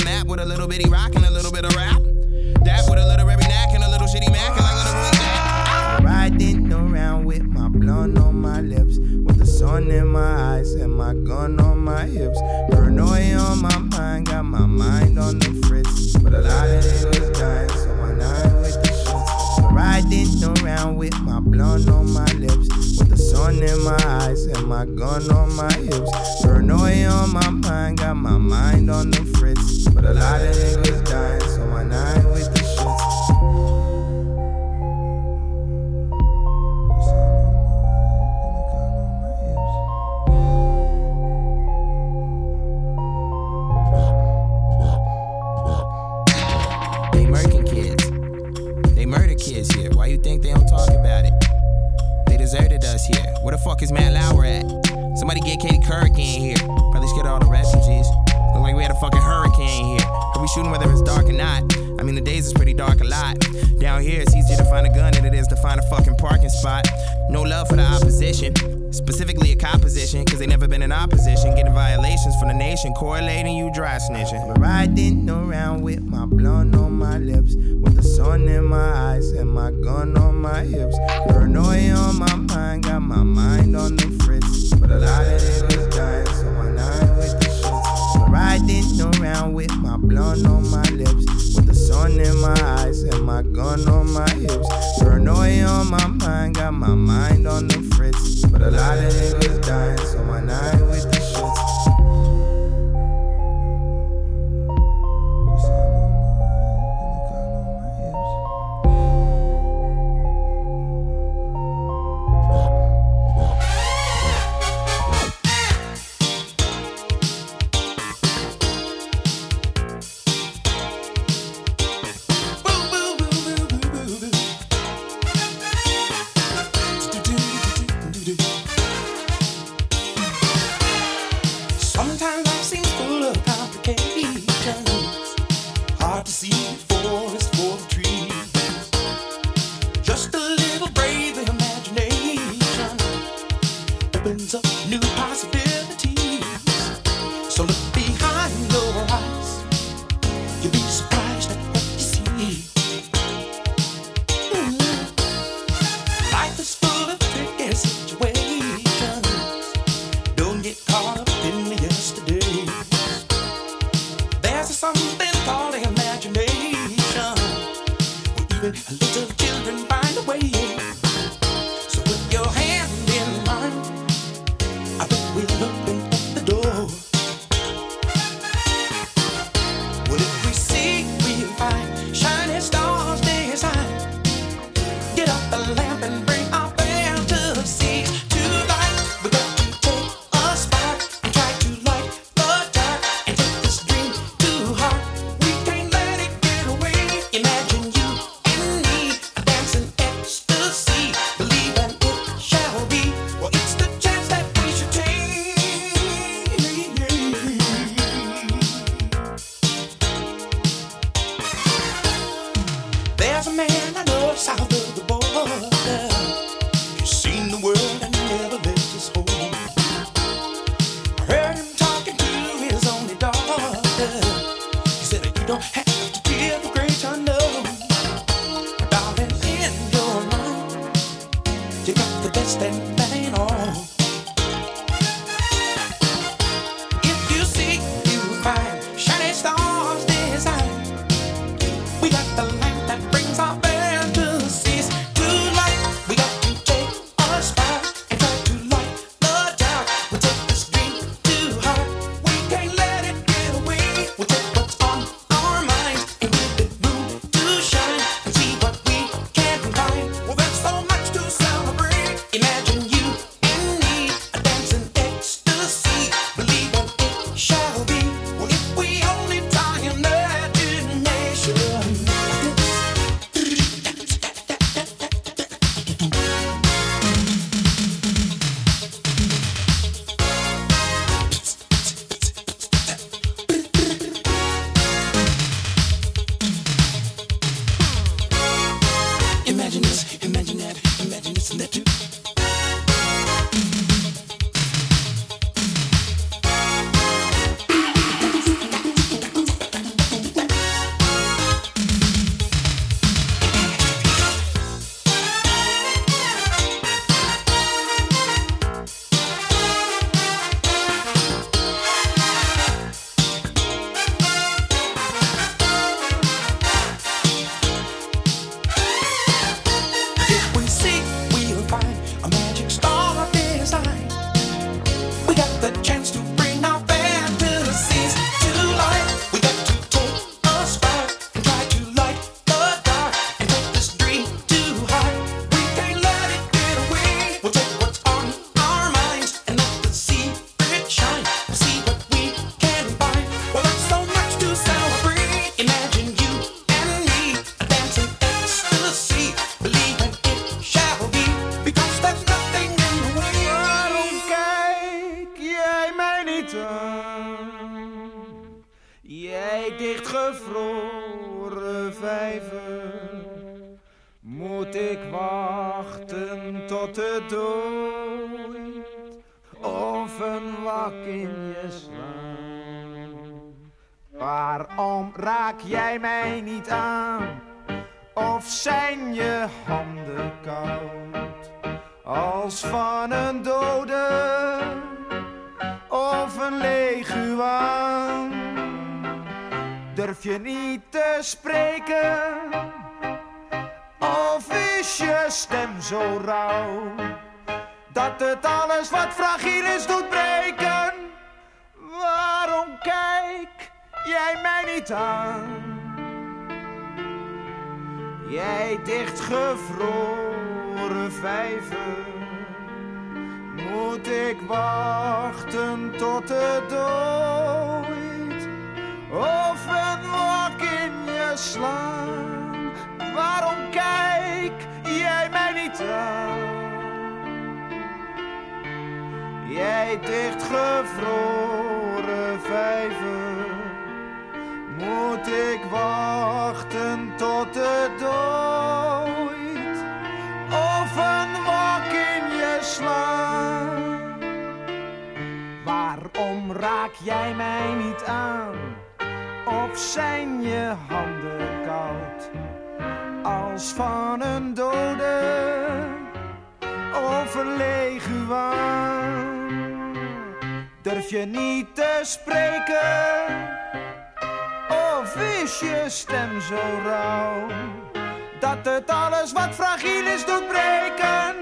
the map with a little bitty rock and a little bit of rap. That with a little every knack and a little shitty mac and like a little that. Riding around with my blunt on my lips, with the sun in my eyes and my gun on my hips. Paranoia on my mind, got my mind on the fritz, but a lot of my gun on my hips. Paranoia on my mind, got my mind on the fritz. But a lot of niggas dying, so Marcus Matt Lauer at? Somebody get Katie Couric in here. Probably scared all the refugees. Look like we had a fucking hurricane here. Are we shooting whether it's dark or not? I mean, the days is pretty dark a lot. Down here, it's easier to find a gun than it is to find a fucking parking spot. No love for the opposition. Specifically a composition, cause they never been in opposition. Getting violations from the nation, correlating you dry snitching. But riding around with my blunt on my lips, with the sun in my eyes and my gun on my hips. Paranoia on my mind, got my mind on the fritz. But a lot of it is dying, so I'm not with the shit. Riding around with my blunt on my lips sun in my eyes and my gun on my hips. Paranoia on my mind, got my mind on the fritz. But a lot of niggas dying, so my nine with the shits. a little Waarom raak jij mij niet aan? Of zijn je handen koud als van een dode of een leguaan? Durf je niet te spreken? Of is je stem zo rauw dat het alles wat fragiel is doet breken? Waarom kijk jij mij niet aan. Jij dichtgevroren vijver, moet ik wachten tot de dood? Of een lok in je slaan, waarom kijk jij mij niet aan? Jij dichtgevroren je stem zo rauw. Dat het alles wat fragiel is doet breken.